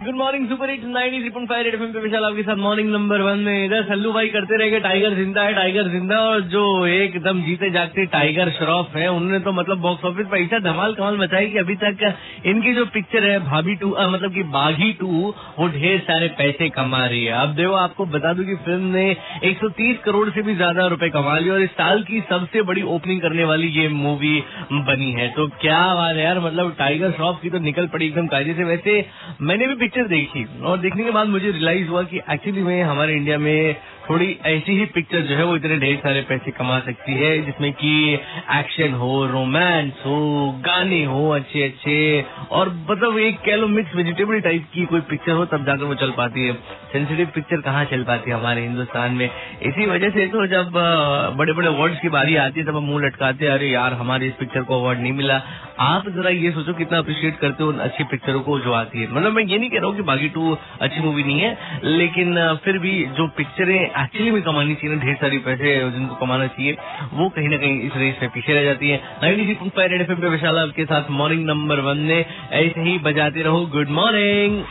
Good morning super eight nine three point five F पे विशाल आपके साथ मॉर्निंग नंबर वन में इधर सल्लू भाई करते रहेंगे टाइगर ज़िंदा है टाइगर ज़िंदा और जो एकदम जीते जागते टाइगर श्रॉफ है उन्होंने तो मतलब बॉक्स ऑफ़िस पर ऐसा धमाल कमाल मचाई कि अभी तक इनकी जो पिक्चर है भाभी टू आ, मतलब की बाघी टू वो ढेर सारे पैसे कमा रही है। अब देखो आपको बता दू की फ़िल्म ने 130 करोड़ से भी ज़्यादा रुपए कमा लिए और इस साल की सबसे बड़ी ओपनिंग करने वाली ये मूवी बनी है। तो क्या बात है यार मतलब टाइगर श्रॉफ की तो निकल पड़ी एकदम कायदे से। वैसे मैंने भी पिक्चर देखी। और देखने के बाद मुझे रियलाइज़ हुआ कि एक्चुअली में हमारे इंडिया में थोड़ी ऐसी ही पिक्चर जो है वो इतने ढेर सारे पैसे कमा सकती है, जिसमें कि एक्शन हो रोमांस हो, गाने हो अच्छे अच्छे, और मतलब एक कह लो मिक्स वेजिटेबल टाइप की कोई पिक्चर हो, तब जाकर वो चल पाती है। सेंसिटिव पिक्चर कहाँ चल पाती है हमारे हिंदुस्तान में? इसी वजह से तो जब बड़े बड़े अवार्ड की बारी आती है तब हम मुँह लटकाते हैं, अरे यार, हमारे इस पिक्चर को अवार्ड नहीं मिला। आप जरा ये सोचो कितना अप्रिशिएट करते हो उन अच्छी पिक्चरों को जो आती है। मतलब मैं ये नहीं कह रहा हूँ कि बाकी टू अच्छी मूवी नहीं है, लेकिन फिर भी जो पिक्चरें एक्चुअली में कमानी चाहिए, ढेर सारी पैसे जिनको कमाना चाहिए, वो कहीं ना कहीं इस रेस में पीछे रह जाती है। Ninety six five F M पे विशाल आपके साथ मॉर्निंग नंबर वन ने ऐसे ही बजाते रहो। Good morning